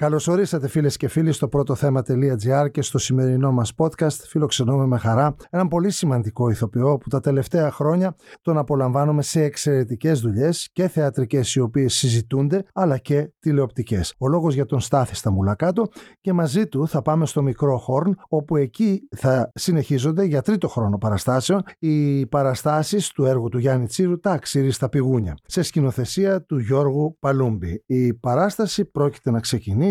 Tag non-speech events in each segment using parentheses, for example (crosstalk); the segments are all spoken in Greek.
Καλώς ορίσατε φίλες και φίλοι στο πρώτο θέμα.gr και στο σημερινό μας podcast φιλοξενούμε με χαρά έναν πολύ σημαντικό ηθοποιό που τα τελευταία χρόνια τον απολαμβάνουμε σε εξαιρετικές δουλειές και θεατρικές οι οποίες συζητούνται αλλά και τηλεοπτικές. Ο λόγος για τον Στάθη στα Μουλακάτο και μαζί του θα πάμε στο μικρό Χόρν όπου εκεί θα συνεχίζονται για τρίτο χρόνο παραστάσεων οι παραστάσεις του έργου του Γιάννη Τσίρου τα αξίρι στα πηγούνια σε σκηνοθεσία του Γιώργου Παλούμπη. Η παράσταση πρόκειται να ξεκινήσει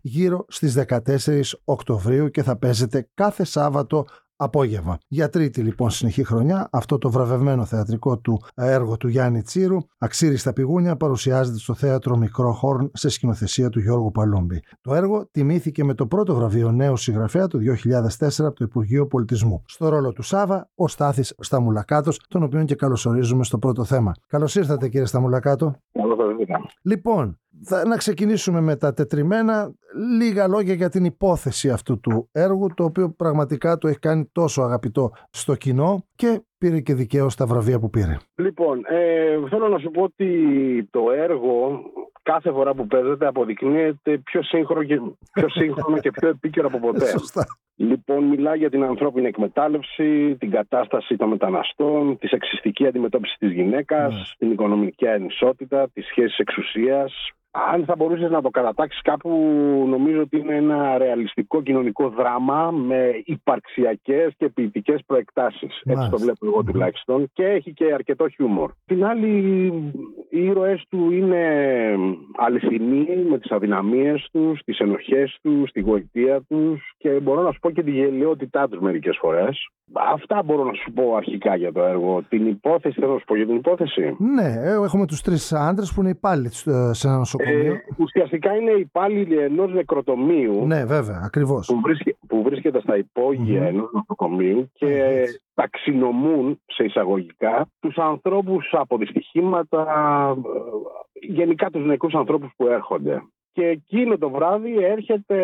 γύρω στις 14 Οκτωβρίου και θα παίζεται κάθε Σάββατο απόγευμα. Για τρίτη λοιπόν συνεχή χρονιά αυτό το βραβευμένο θεατρικό του έργο του Γιάννη Τσίρου «Αξίρι στα πηγούνια» παρουσιάζεται στο θέατρο Μικρό Χόρν σε σκηνοθεσία του Γιώργου Παλούμπη. Το έργο τιμήθηκε με το πρώτο βραβείο νέου συγγραφέα του 2004 από το Υπουργείο Πολιτισμού. Στο ρόλο του Σάβα ο Στάθης Σταμουλακάτος, τον οποίο και καλωσορίζουμε στο πρώτο θέμα. Καλώς ήρθατε κύριε Σταμουλακάτο. Λοιπόν, θα, να ξεκινήσουμε με τα τετριμένα. Λίγα λόγια για την υπόθεση αυτού του έργου, το οποίο πραγματικά το έχει κάνει τόσο αγαπητό στο κοινό και πήρε και δικαίως τα βραβεία που πήρε. Λοιπόν, ε, θέλω να σου πω ότι το έργο κάθε φορά που παίζεται αποδεικνύεται πιο σύγχρονο και πιο, σύγχρονο και πιο επίκαιρο από ποτέ. (laughs) Σωστά. Λοιπόν, μιλάει για την ανθρώπινη εκμετάλλευση, την κατάσταση των μεταναστών, τη σεξιστική αντιμετώπιση της γυναίκας, Ναι. την οικονομική ανισότητα, τις σχέσεις εξουσίας. Αν θα μπορούσες να το κατατάξεις κάπου, νομίζω ότι είναι ένα ρεαλιστικό κοινωνικό δράμα με υπαρξιακές και ποιητικές προεκτάσεις. Έτσι Μάλιστα. το βλέπω εγώ Μμμ. τουλάχιστον. Και έχει και αρκετό χιούμορ. Την άλλη, οι ήρωες του είναι αληθινοί με τις αδυναμίες τους, τις ενοχές τους, τη γοητεία τους και μπορώ να σου πω και τη γελιότητά τους μερικές φορές. Αυτά μπορώ να σου πω αρχικά για το έργο. Την υπόθεση, θέλω να σου πω για την υπόθεση. Ναι, ε, έχουμε τους τρεις άντρες που είναι υπάλληλοι στο- σε ένα νοσοκομείο. Ε, ουσιαστικά είναι υπάλληλοι ενός νεκροτομείου ναι, βέβαια, ακριβώς. που, βρίσκε- που βρίσκεται στα υπόγεια Μμμ. ενός νοσοκομείου και Ναι, έτσι. Ταξινομούν σε εισαγωγικά τους ανθρώπους από δυστυχήματα, ε, γενικά τους νεκρούς ανθρώπους που έρχονται. Και εκείνο το βράδυ έρχεται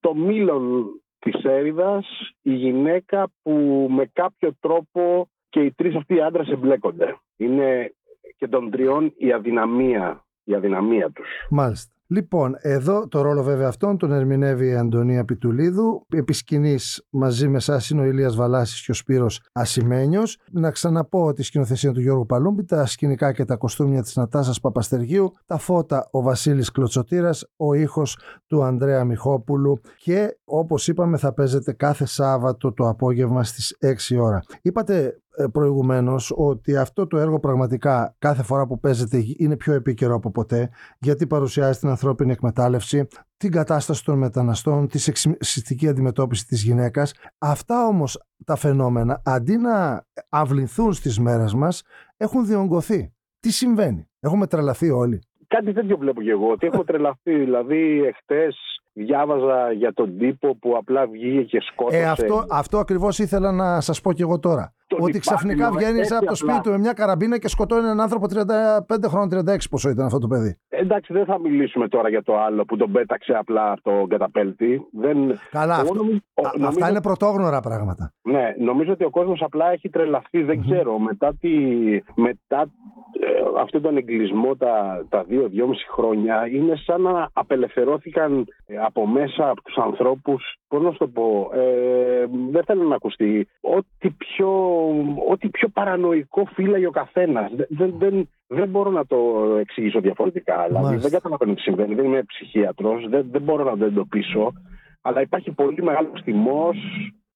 το μήλον της έρηδας, η γυναίκα που με κάποιο τρόπο και οι τρεις αυτοί οι άντρες εμπλέκονται. Είναι και των τριών η αδυναμία, η αδυναμία τους. Μάλιστα. Λοιπόν, εδώ το ρόλο βέβαια αυτόν τον ερμηνεύει η Αντωνία Πιτουλίδου. Επί σκηνής μαζί με εσάς είναι ο Ηλίας Βαλάσης και ο Σπύρος Ασημένιος. Να ξαναπώ ότι η σκηνοθεσία του Γιώργου Παλούμπη, τα σκηνικά και τα κοστούμια της Νατάσας Παπαστεργίου, τα φώτα ο Βασίλης Κλωτσοτήρας, ο ήχος του Ανδρέα Μιχόπουλου και όπως είπαμε θα παίζεται κάθε Σάββατο το απόγευμα στις 6 ώρα. Είπατε ε, προηγουμένως ότι αυτό το έργο πραγματικά κάθε φορά που παίζεται είναι πιο επίκαιρο από ποτέ γιατί παρουσιάζει την ανθρώπινη εκμετάλλευση, την κατάσταση των μεταναστών, τη σεξιστική αντιμετώπιση της γυναίκας. Αυτά όμως τα φαινόμενα αντί να αυληθούν στις μέρες μας έχουν διονγκωθεί. Τι συμβαίνει, έχουμε τρελαθεί όλοι. Κάτι τέτοιο βλέπω και εγώ, ότι έχω (laughs) τρελαθεί. Δηλαδή, εχθές διάβαζα για τον τύπο που απλά βγήκε και σκότωσε. Ε, αυτό, αυτό ακριβώς ήθελα να σας πω και εγώ τώρα. Το ότι ότι ξαφνικά υπάρχει, βγαίνεις έτσι από το απλά. σπίτι του με μια καραμπίνα και σκοτώνει έναν άνθρωπο 35 χρόνων, 36 πόσο ήταν αυτό το παιδί. Εντάξει, δεν θα μιλήσουμε τώρα για το άλλο που τον πέταξε απλά από τον καταπέλτη. Δεν... Καλά, Εγώ αυτό, νομίζω- α- νομίζω- αυτά είναι πρωτόγνωρα πράγματα. Ναι, νομίζω ότι ο κόσμος απλά έχει τρελαθεί. Δεν ξέρω, μετά, τη, μετά ε, αυτόν τον εγκλισμό τα, τα δύο-δυόμιση χρόνια είναι σαν να απελευθερώθηκαν ε, από μέσα από τους ανθρώπους, πώς να σου το πω, ε, δεν θέλω να ακουστεί, ό,τι πιο, ό,τι πιο παρανοϊκό φύλαγε ο καθένας. Δεν, δεν, δεν, δεν μπορώ να το εξηγήσω διαφορετικά. Δηλαδή, Μάλιστα. δεν καταλαβαίνω τι συμβαίνει. Δεν είμαι ψυχίατρος, δεν, δεν μπορώ να το εντοπίσω. Αλλά υπάρχει πολύ μεγάλος θυμός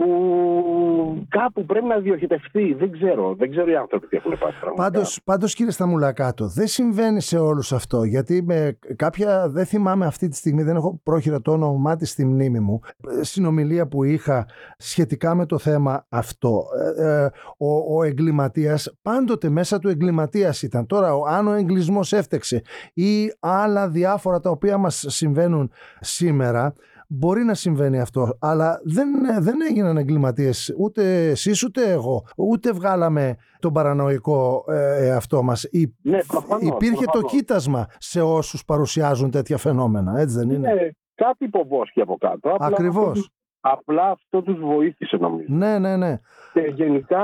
που κάπου πρέπει να διοχετευτεί. Δεν ξέρω. Δεν ξέρω οι άνθρωποι τι έχουν πάθει πραγματικά. Πάντως, πάντως κύριε Σταμουλακάτο, δεν συμβαίνει σε όλους αυτό, γιατί με κάποια, δεν θυμάμαι αυτή τη στιγμή, δεν έχω πρόχειρα το όνομά της στη μνήμη μου, ε, συνομιλία που είχα σχετικά με το θέμα αυτό. Ε, ε, ο, ο εγκληματίας, πάντοτε μέσα του εγκληματίας ήταν. Τώρα, ο- αν ο εγκλισμός έφτεξε ή άλλα διάφορα τα οποία μας συμβαίνουν σήμερα, Μπορεί να συμβαίνει αυτό, αλλά δεν, δεν έγιναν εγκληματίες ούτε εσείς ούτε εγώ. Ούτε βγάλαμε τον παρανοϊκό ε, εαυτό μας. Ναι, προφανώς, Υπήρχε το προφανώς. κοίτασμα σε όσους παρουσιάζουν τέτοια φαινόμενα, έτσι δεν είναι; Είναι κάτι υποβόσκει από κάτω. Απλά Ακριβώς. αυτό τους- Απλά αυτό τους βοήθησε νομίζω. Ναι, ναι, ναι. Και γενικά,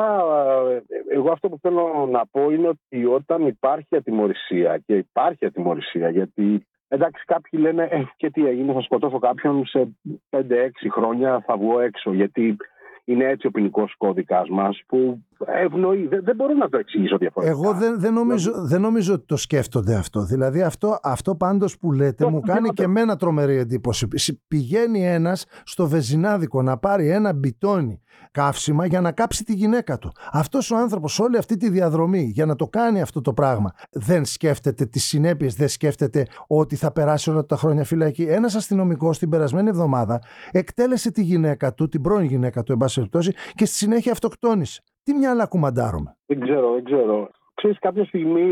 ε, εγώ αυτό που θέλω να πω είναι ότι όταν υπάρχει ατιμορρησία και υπάρχει ατιμορρησία, γιατί Εντάξει, κάποιοι λένε ε, και τι έγινε, θα σκοτώσω κάποιον σε 5-6 χρόνια, θα βγω έξω. Γιατί είναι έτσι ο ποινικός κώδικας μας που ευνοεί. Δεν, δεν μπορώ να το εξηγήσω διαφορετικά. Εγώ δεν, δεν, νομίζω, δεν νομίζω ότι το σκέφτονται αυτό. Δηλαδή αυτό, αυτό πάντως που λέτε μου κάνει και εμένα τρομερή εντύπωση. Πηγαίνει ένας στο βεζινάδικο να πάρει ένα μπιτόνι καύσιμα για να κάψει τη γυναίκα του. Αυτός ο άνθρωπος όλη αυτή τη διαδρομή για να το κάνει αυτό το πράγμα δεν σκέφτεται τις συνέπειες, δεν σκέφτεται ότι θα περάσει όλα τα χρόνια φυλακή. Ένας αστυνομικός την περασμένη εβδομάδα εκτέλεσε τη γυναίκα του, την πρώην γυναίκα του, εν πάση και στη συνέχεια αυτοκτόνησε. Τι μυαλά κουμαντάρουμε; Δεν ξέρω, δεν ξέρω. Ξέρεις, κάποια στιγμή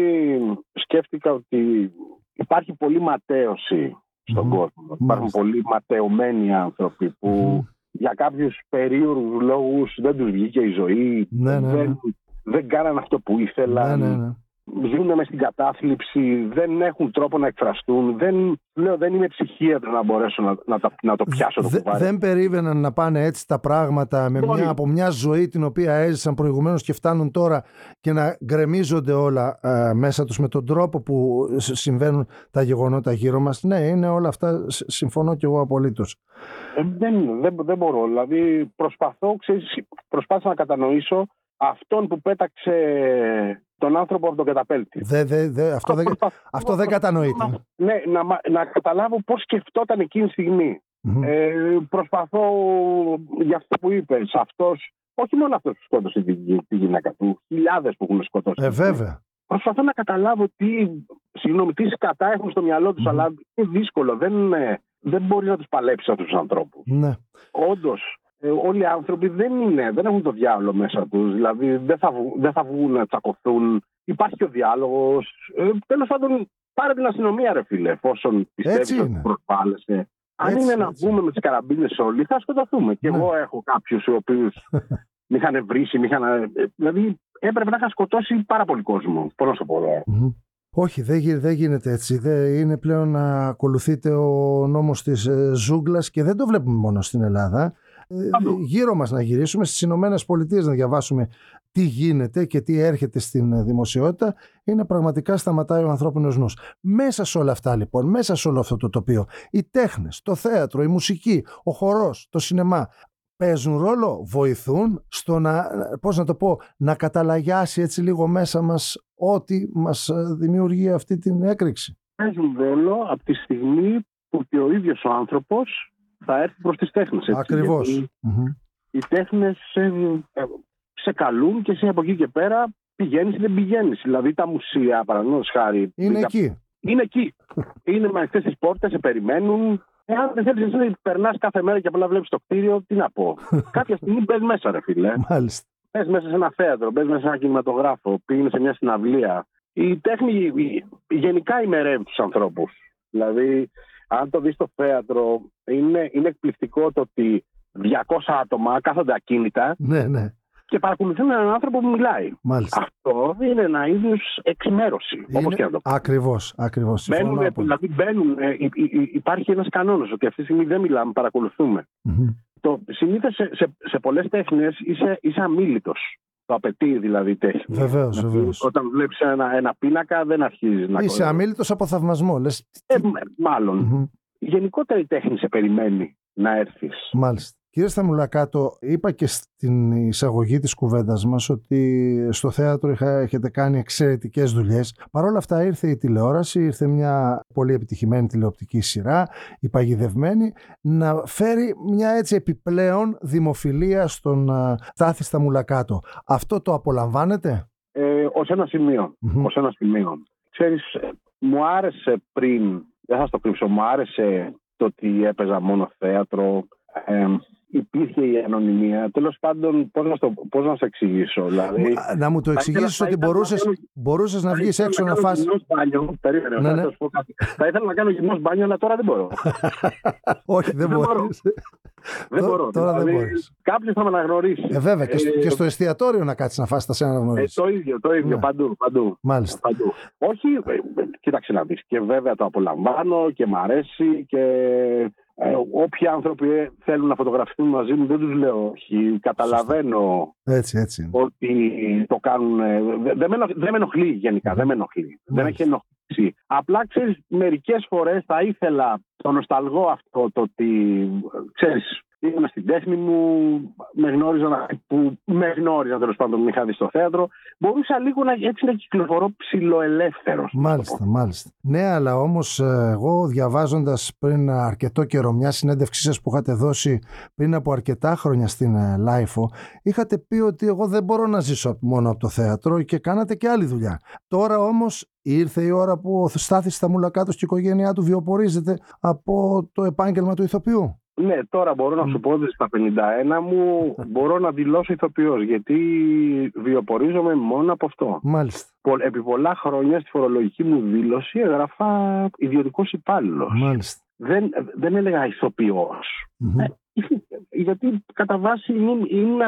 σκέφτηκα ότι υπάρχει πολύ ματέωση στον κόσμο. Υπάρχουν πολύ ματαιωμένοι άνθρωποι που για κάποιους περίεργους λόγους δεν τους βγήκε η ζωή, ναι, ναι, δεν, ναι. δεν κάναν αυτό που ήθελαν. Ναι, ναι, ζουν μες στην κατάθλιψη, δεν έχουν τρόπο να εκφραστούν. Δεν, λέω, δεν είμαι ψυχίατρο να μπορέσω να, να, να το πιάσω το κουβάρι. Δεν περίμεναν να πάνε έτσι τα πράγματα με μια, από μια ζωή την οποία έζησαν προηγουμένως και φτάνουν τώρα και να γκρεμίζονται όλα ε, μέσα τους με τον τρόπο που συμβαίνουν τα γεγονότα γύρω μας. Ναι, είναι όλα αυτά, συμφωνώ και εγώ απολύτως. Ε, δεν, δεν, δεν μπορώ. Δηλαδή προσπαθώ, ξέρεις, προσπάθησα να κατανοήσω αυτόν που πέταξε τον άνθρωπο από τον καταπέλτη. Δε, δε, δε, αυτό, δεν, αυτό δεν κατανοείται. Ναι, να, να καταλάβω πώς σκεφτόταν εκείνη τη στιγμη Ε, προσπαθώ για αυτό που είπες, αυτός, όχι μόνο αυτός που σκότωσε τη, τη γυναίκα του, χιλιάδες που έχουν σκοτώσει. Ε, βέβαια. Προσπαθώ να καταλάβω τι, συγγνώμη, τι σκατά έχουν στο μυαλό τους, αλλά είναι δύσκολο. Δεν, δεν μπορεί να τους παλέψει αυτούς τους ανθρώπους. Ναι. Όντως, ε, όλοι οι άνθρωποι δεν είναι, δεν έχουν το διάλογο μέσα τους. Δηλαδή δεν θα, δεν θα βγουν να τσακωθούν. Υπάρχει ο διάλογος. Ε, Τέλος πάντων, πάρε την αστυνομία, ρε φίλε, εφόσον πιστεύεις ότι προσπάλεσαι. Αν είναι να βγούμε με τις καραμπίνες όλοι, θα σκοτωθούμε. Και ναι. εγώ έχω κάποιους οι οποίους (laughs) με είχαν βρήσει, με είχαν. Ε, δηλαδή έπρεπε να είχα σκοτώσει πάρα πολύ κόσμο. Πώς να σου πω Όχι, δεν, δεν γίνεται έτσι. Δεν είναι πλέον να ακολουθείτε ο νόμος της ε, ζούγκλας και δεν το βλέπουμε μόνο στην Ελλάδα. Ε, γύρω μας να γυρίσουμε, στις Ηνωμένες Πολιτείες να διαβάσουμε τι γίνεται και τι έρχεται στην δημοσιότητα, είναι πραγματικά σταματάει ο ανθρώπινος νους. Μέσα σε όλα αυτά λοιπόν, μέσα σε όλο αυτό το τοπίο, οι τέχνες, το θέατρο, η μουσική, ο χορός, το σινεμά, παίζουν ρόλο, βοηθούν στο να, πώς να το πω, να καταλαγιάσει έτσι λίγο μέσα μας ό,τι μας δημιουργεί αυτή την έκρηξη. Παίζουν ρόλο από τη στιγμή που και ο ίδιος ο άνθρωπος θα έρθει προς τις τέχνες. Ακριβώς. Οι τέχνες σε, σε καλούν και εσύ από εκεί και πέρα πηγαίνεις ή δεν πηγαίνεις. Δηλαδή τα μουσεία, παραδείγματος χάρη. Είναι εκεί. Είναι εκεί. είναι με αυτές τις πόρτες, σε περιμένουν. Εάν δεν θέλεις να περνάς κάθε μέρα και απλά βλέπεις το κτίριο, τι να πω. (laughs) Κάποια στιγμή μπες μέσα, ρε φίλε. Μάλιστα. Πε μέσα σε ένα θέατρο, μπες μέσα σε ένα κινηματογράφο, πήγαινε σε μια συναυλία. Η τέχνη γενικά ημερεύει τους ανθρώπους. Δηλαδή, αν το δεις στο θέατρο, είναι, είναι εκπληκτικό το ότι 200 άτομα κάθονται ακίνητα ναι, ναι. και παρακολουθούν έναν άνθρωπο που μιλάει. Μάλιστα. Αυτό είναι ένα είδους εξημέρωση. Είναι... Όπω και να το πω. Ακριβώς. Ακριβώς. Μπαίνουν, δηλαδή μπαίνουν, ε, υπάρχει ένας κανόνας ότι αυτή τη στιγμή δεν μιλάμε, παρακολουθούμε. Mm-hmm. Το, συνήθως σε, σε, σε πολλές τέχνες είσαι, είσαι αμήλυτο. Το απαιτεί δηλαδή τέχνη. Βεβαίως, βεβαίως. Όταν βλέπεις ένα, ένα πίνακα, δεν αρχίζεις να Είσαι αμήλυτο από θαυμασμό, λες. Ε, μάλλον. Mm-hmm. Γενικότερα η τέχνη σε περιμένει να έρθεις. Μάλιστα. Κύριε Σταμουλακάτο, είπα και στην εισαγωγή της κουβέντας μας ότι στο θέατρο είχα, έχετε κάνει εξαιρετικές δουλειές. Παρ' όλα αυτά ήρθε η τηλεόραση, ήρθε μια πολύ επιτυχημένη τηλεοπτική σειρά, η παγιδευμένη, να φέρει μια έτσι επιπλέον δημοφιλία στον Τάθη Σταμουλακάτο. Αυτό το απολαμβάνετε; Ε, ως ένα σημείο. Mm-hmm. Ως ένα σημείο. Ξέρεις, μου άρεσε πριν, δεν θα στο κρύψω, μου άρεσε το ότι έπαιζα μόνο θέατρο, ε, υπήρχε η ανωνυμία. Τέλος πάντων, πώς να, πώς να σε εξηγήσω. Δηλαδή, να μου το εξηγήσεις ότι μπορούσε μπορούσες να βγεις έξω να φας... Περίμενε, ναι, ναι. Θα ήθελα να κάνω γυμνός μπάνιο, αλλά τώρα δεν μπορώ. (laughs) Όχι, δεν μπορώ. Δεν μπορώ. Τώρα δεν δηλαδή, μπορείς. Κάποιος θα με αναγνωρίσει. Ε, βέβαια, και, ε, στο εστιατόριο να κάτσεις να φάσει, θα σε αναγνωρίσει. Ε, το ίδιο, το ίδιο. Ναι. Παντού, παντού. Μάλιστα. Παντού. Όχι, ε, κοίταξε να δεις. Και βέβαια το απολαμβάνω και μ' αρέσει και ε, όποιοι άνθρωποι ε, θέλουν να φωτογραφηθούν μαζί μου δεν τους λέω όχι. Καταλαβαίνω έτσι, έτσι. ότι το κάνουν. Ε, δεν με, δεν με ενοχλεί γενικά. Δεν με ενοχλεί. Δεν έχει Απλά ξέρεις, μερικές φορές θα ήθελα το νοσταλγώ αυτό το ότι ξέρεις, ήμουν στην τέχνη μου, με γνώριζαν που με γνώριζαν τέλος πάντων με είχαν δει στο θέατρο. Μπορούσα λίγο να, έτσι να κυκλοφορώ ψιλοελεύθερος. Μάλιστα, μάλιστα. Ναι, αλλά όμως ε, εγώ διαβάζοντας πριν αρκετό καιρό μια συνέντευξή σας που είχατε δώσει πριν από αρκετά χρόνια στην ε, LiFO, είχατε πει ότι εγώ δεν μπορώ να ζήσω μόνο από το θέατρο και κάνατε και άλλη δουλειά. Τώρα όμως ήρθε η ώρα που ο Στάθης Σταμουλακάτος και η οικογένειά του βιοπορίζεται από το επάγγελμα του ηθοποιού. Ναι, τώρα μπορώ να σου πω ότι στα 51 μου (laughs) μπορώ να δηλώσω ηθοποιός γιατί βιοπορίζομαι μόνο από αυτό. Μάλιστα. Επί πολλά χρόνια στη φορολογική μου δήλωση έγραφα ιδιωτικός υπάλληλος. Μάλιστα. Δεν, δεν έλεγα ηθοποιός. Ε, γιατί κατά βάση είναι,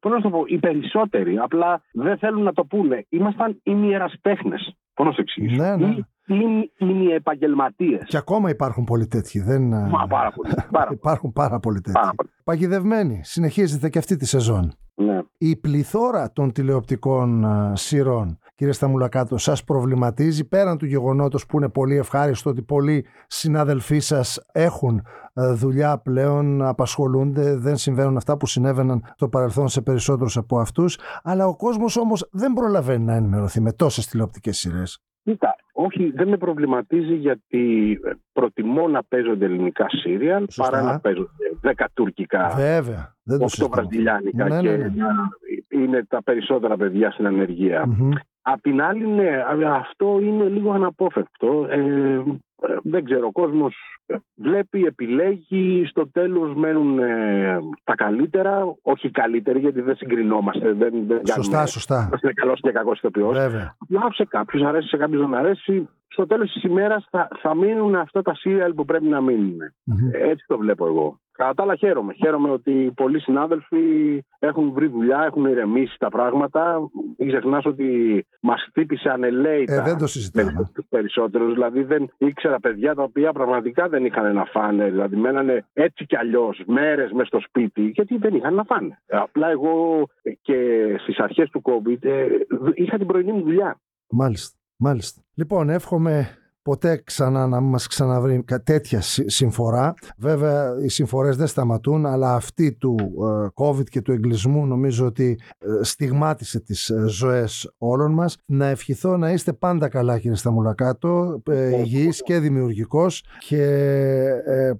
πώς να το πω, οι περισσότεροι απλά δεν θέλουν να το πούνε. Ήμασταν ημιερασπέχνες. Πώς να σου εξηγήσω. Ναι, ναι είναι οι επαγγελματίες. Και ακόμα υπάρχουν πολλοί τέτοιοι. Δεν... Μα, πάρα (laughs) πολλοί. υπάρχουν πάρα πολλοί τέτοιοι. Πάρα Παγιδευμένοι. Συνεχίζεται και αυτή τη σεζόν. Ναι. Η πληθώρα των τηλεοπτικών σειρών, κύριε Σταμουλακάτο, σας προβληματίζει πέραν του γεγονότος που είναι πολύ ευχάριστο ότι πολλοί συνάδελφοί σας έχουν δουλειά πλέον, απασχολούνται, δεν συμβαίνουν αυτά που συνέβαιναν το παρελθόν σε περισσότερους από αυτούς, αλλά ο κόσμος όμως δεν προλαβαίνει να ενημερωθεί με τόσες τηλεοπτικές σειρές. Κοίτα, όχι, δεν με προβληματίζει γιατί προτιμώ να παίζονται ελληνικά σύριαλ παρά να παίζονται δέκα τουρκικά, Βέβαια, δεν το βραζιλιάνικα ναι, ναι, ναι. και είναι τα περισσότερα παιδιά στην ανεργία. Απ' την άλλη, ναι, αυτό είναι λίγο αναπόφευκτο. Ε, δεν ξέρω, ο κόσμος βλέπει, επιλέγει, στο τέλος μένουν ε, τα καλύτερα, όχι καλύτεροι γιατί δεν συγκρινόμαστε. Δεν, δεν σωστά, κάνουμε, σωστά. Είναι καλός και κακός ηθοποιός. Βέβαια. Απλά σε κάποιους αρέσει, σε κάποιους δεν αρέσει. Στο τέλος της ημέρας θα, θα μείνουν αυτά τα σύριαλ που πρέπει να μείνουν. Έτσι το βλέπω εγώ. Κατά τα άλλα χαίρομαι. Χαίρομαι ότι πολλοί συνάδελφοι έχουν βρει δουλειά, έχουν ηρεμήσει τα πράγματα. Μην ξεχνάς ότι μας χτύπησε ανελαίητα. Ε, δεν το συζητάμε. Του περισσότερους. Δηλαδή δεν ήξερα παιδιά τα οποία πραγματικά δεν είχαν να φάνε. Δηλαδή μένανε έτσι κι αλλιώς μέρες μες στο σπίτι γιατί δεν είχαν να φάνε. Απλά εγώ και στις αρχές του COVID ε, είχα την πρωινή μου δουλειά. Μάλιστα. Μάλιστα. Λοιπόν, εύχομαι ποτέ ξανά να μας ξαναβρει τέτοια συμφορά. Βέβαια οι συμφορές δεν σταματούν αλλά αυτή του ε, COVID και του εγκλισμού νομίζω ότι ε, στιγμάτισε τις ε, ζωές όλων μας. Να ευχηθώ να είστε πάντα καλά κύριε Σταμουλακάτο, υγιής και δημιουργικός και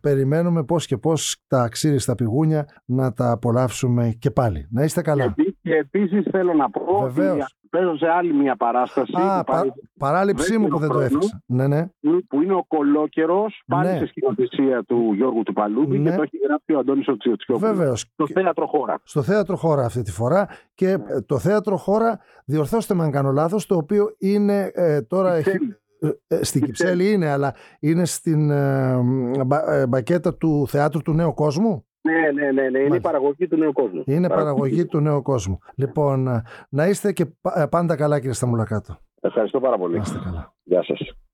περιμένουμε πώς και πώς τα αξίριστα πηγούνια να τα απολαύσουμε και πάλι. Να είστε καλά. Και επίσης θέλω να πω Βεβαίως παίζω σε άλλη μια παράσταση. Α, πα, παράληψή μου που δεν το έφτιαξα. Ναι, ναι. Που είναι ο Κολόκερος, πάλι ναι. σε σκηνοθεσία του Γιώργου του Παλούμπη ναι. και το έχει γράψει ο Αντώνης Οτσιοτσιόπουλος. Βεβαίως. Στο θέατρο χώρα. Στο θέατρο χώρα αυτή τη φορά. Και ναι. το θέατρο χώρα, διορθώστε με αν κάνω λάθος, το οποίο είναι ε, τώρα. Έχει, ε, ε, στην Κυψέλη είναι, αλλά είναι στην ε, μπα, μπακέτα του Θεάτρου του Νέου Κόσμου. Ναι, ναι, ναι, ναι. είναι η παραγωγή του νέου κόσμου. Είναι παραγωγή του νέου κόσμου. Λοιπόν, να είστε και πάντα καλά κύριε Σταμουλακάτο. Ευχαριστώ πάρα πολύ. Να είστε καλά. Γεια σας.